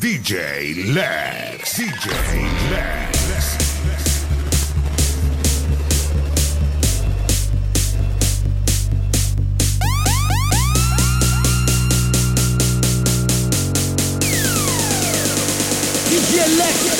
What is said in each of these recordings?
DJ Lex. DJ Lex. DJ Lex.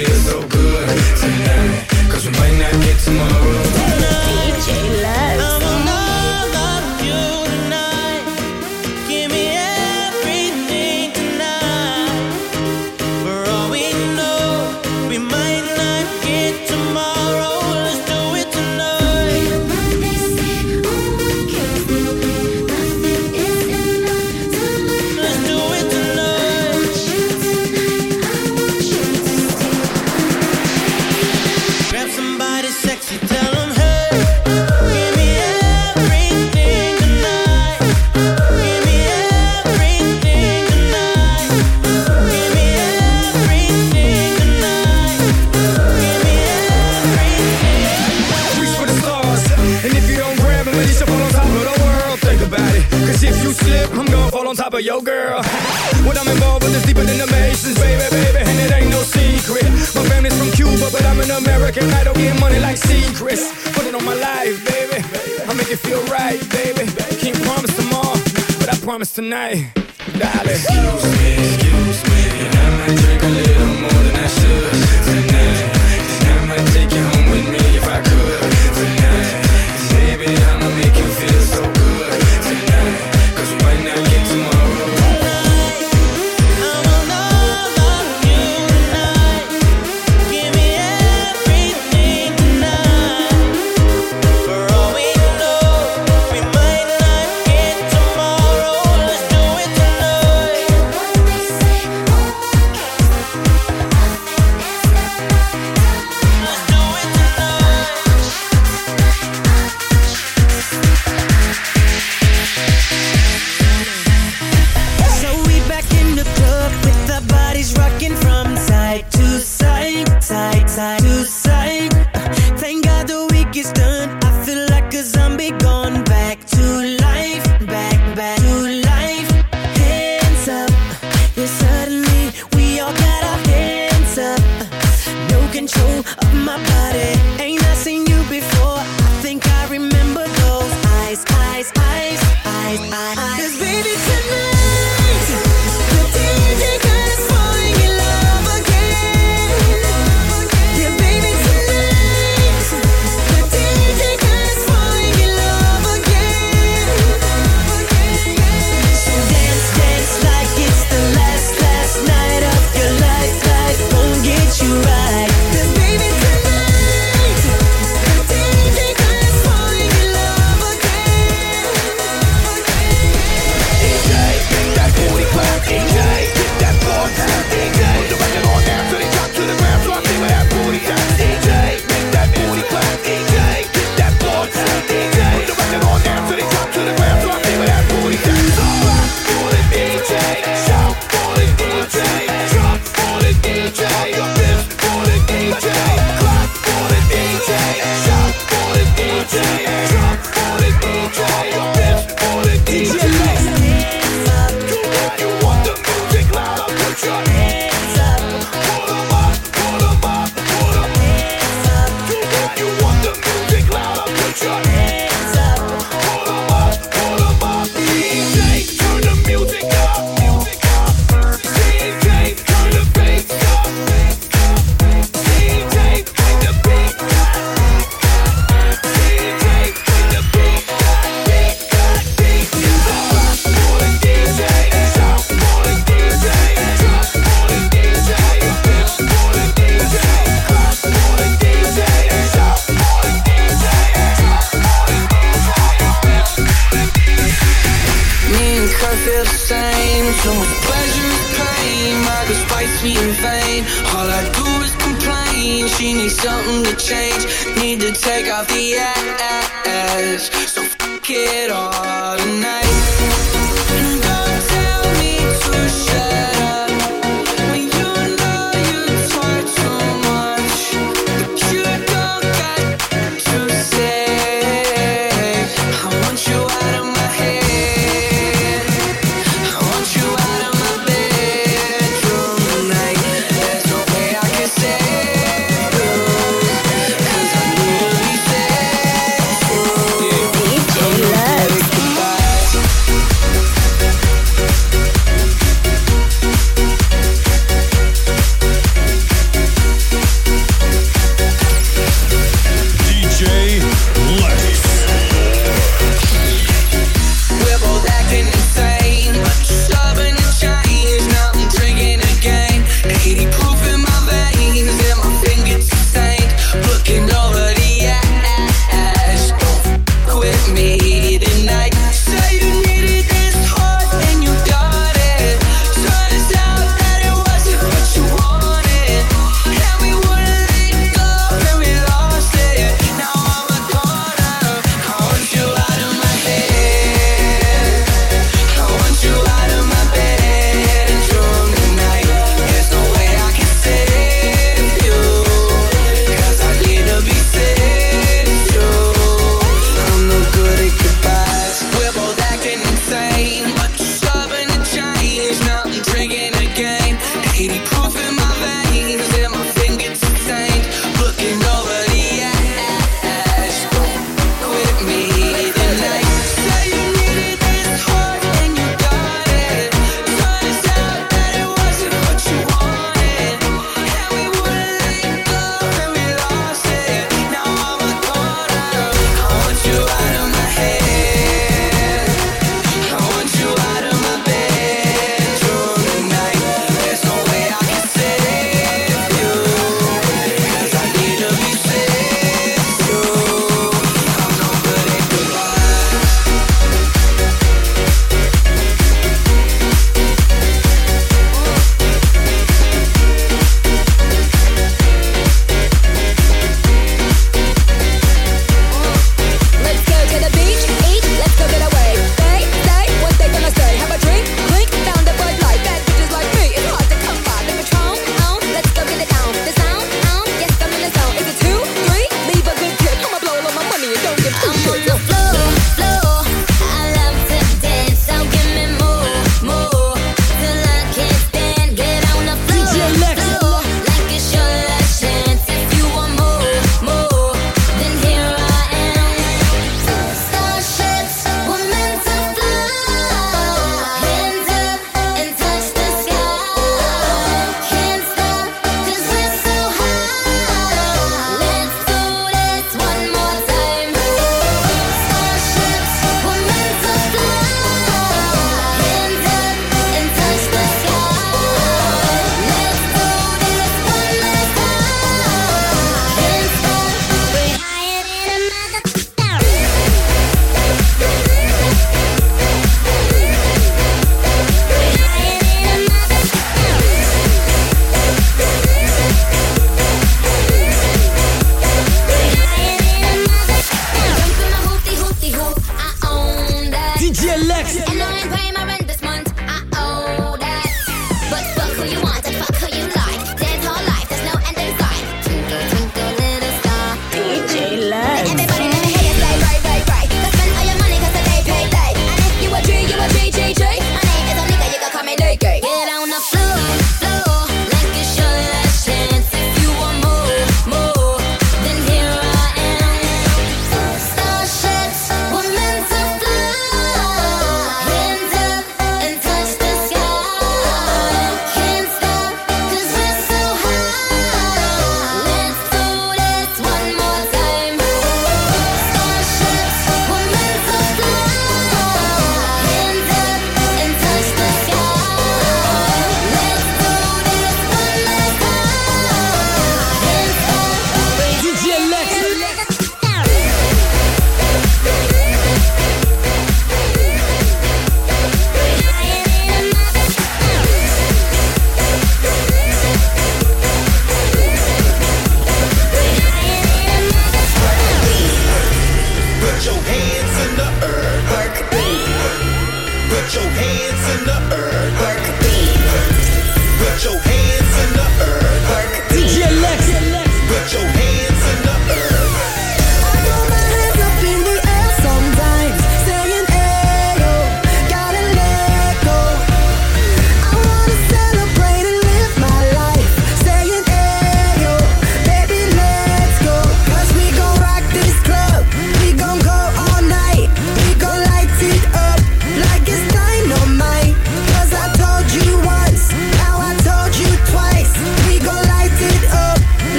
Cause we might not. get tomorrow tonight. Excuse me, excuse me. She needs something to change. Need to take off the ass. So fuck it all tonight.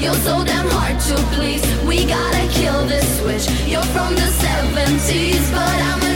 You're so damn hard to please. We gotta kill this switch. You're from the 70s, but I'm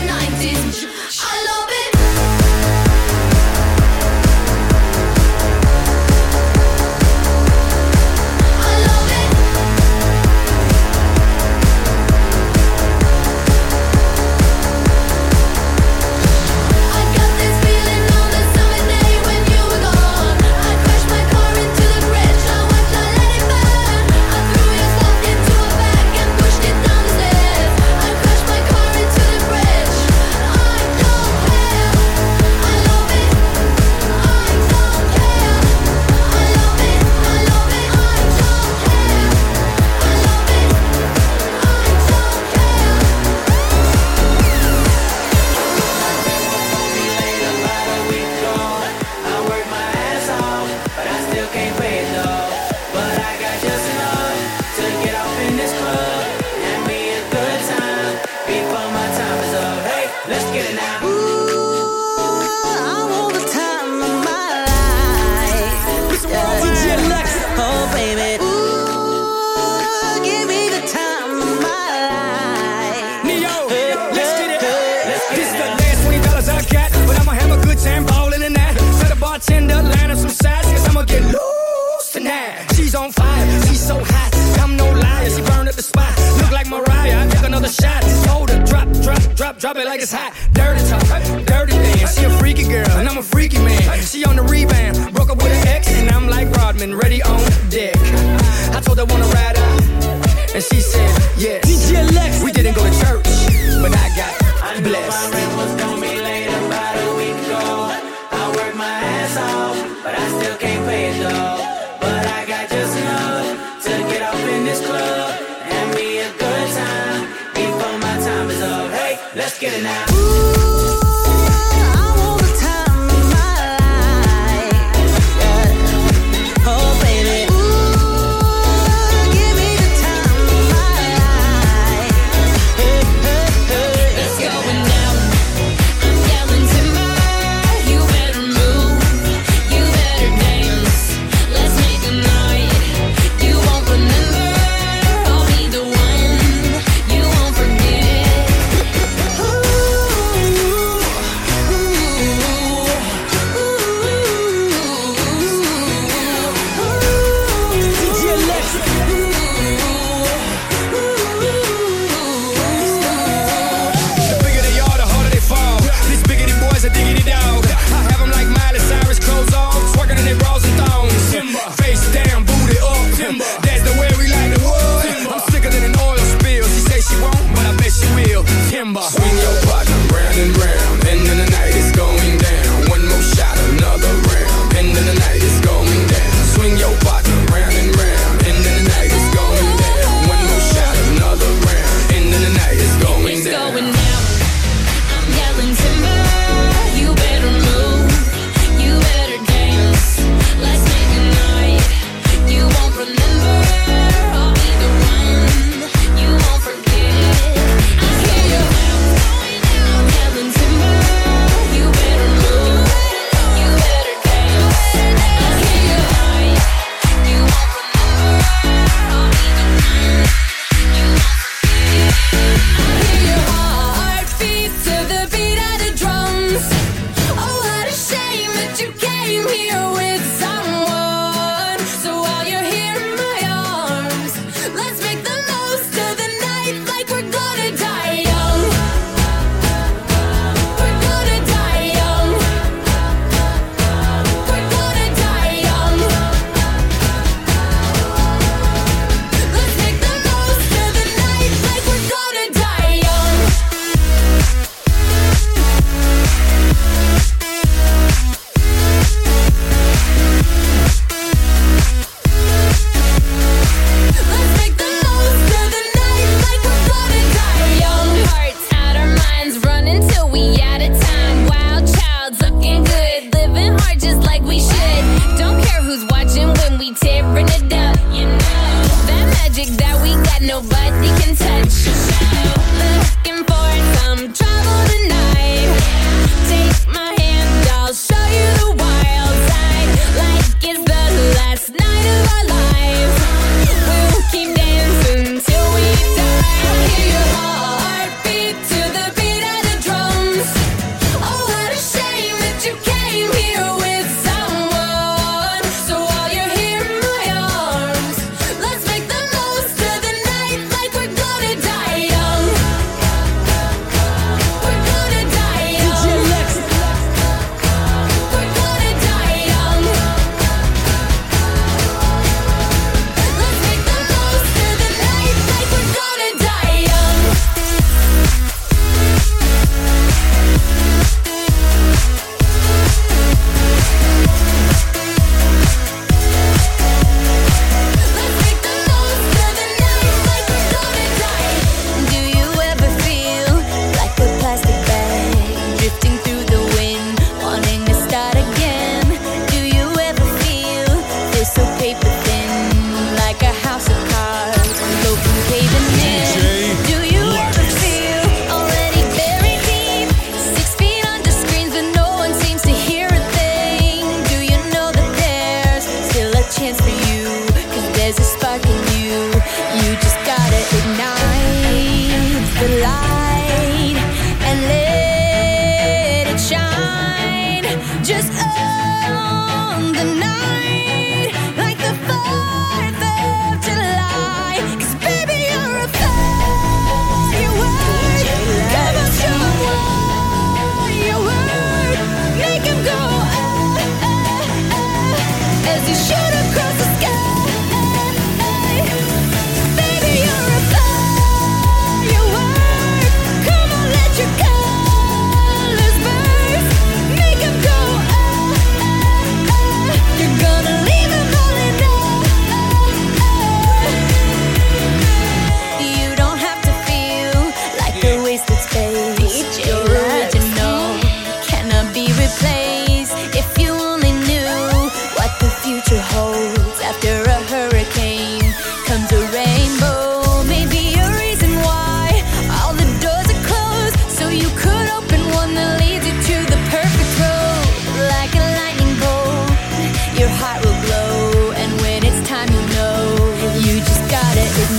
drop it like it's hot. Dirty talk, dirty dance. She a freaky girl, and I'm a freaky man. She on the rebound, broke up with an ex, and I'm like Rodman, ready on deck. I told her wanna ride out, and she said yes. We didn't go to church, but I got blessed.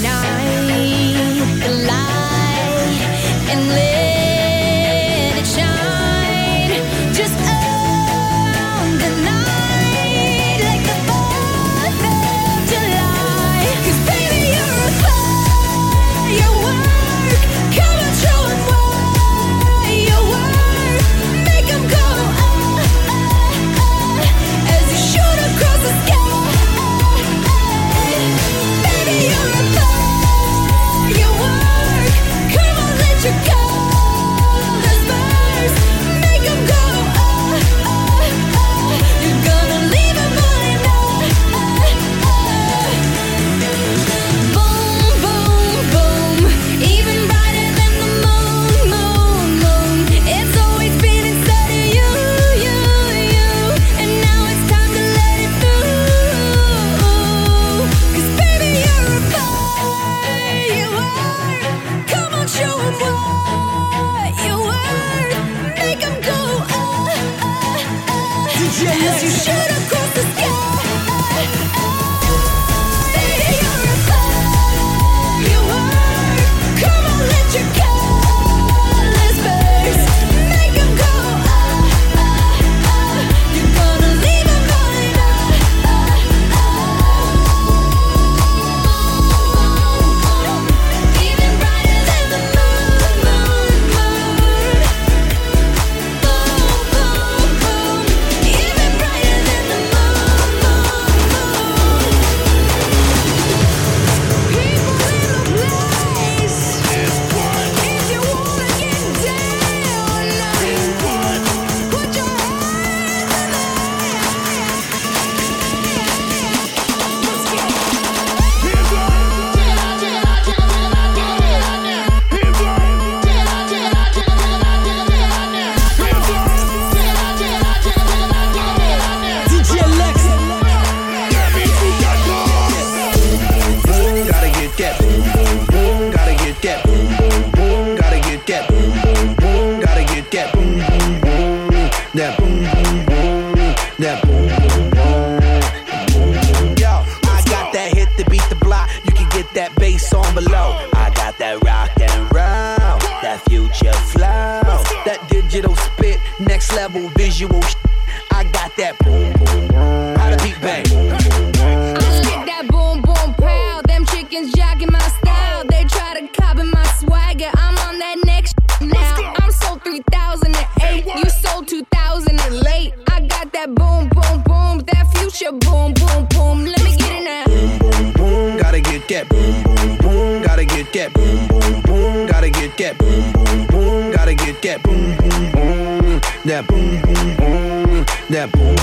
night. that boom, boom, boom. Gotta get that boom, boom, boom. Gotta get that boom, boom, boom. That boom, boom, boom. That boom.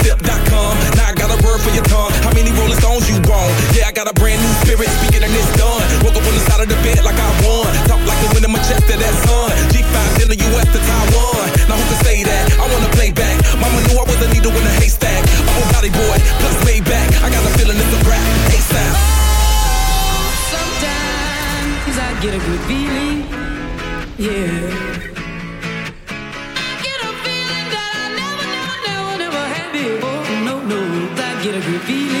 got a brand new spirit, speaking and it's done. Woke up on the side of the bed like I won. Talk like the wind in my chest to that sun. G5 in the US to Taiwan. Now who can say that? I wanna play back. Mama knew I was a needle in a haystack. I'm a body boy, plus way back. I got a feeling it's a rap. ASAP. Oh, sometimes I get a good feeling. Yeah. get a good feeling.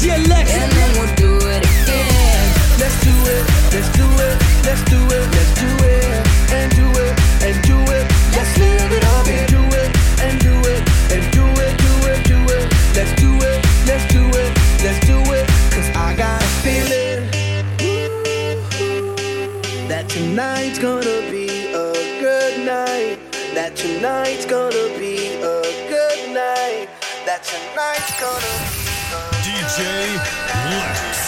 Yeah, let's. And then we'll do it again. Let's do it. Let's do it. Let's do it. Let's do it. And do it. And do it. Let's live it up and do it. And do it. And do it. Do it. Do it. Let's do it. Let's do it. Let's do it. Cause I got a feeling that tonight's gonna be a good night. That tonight's gonna be a good night. That tonight's gonna DJ Lex.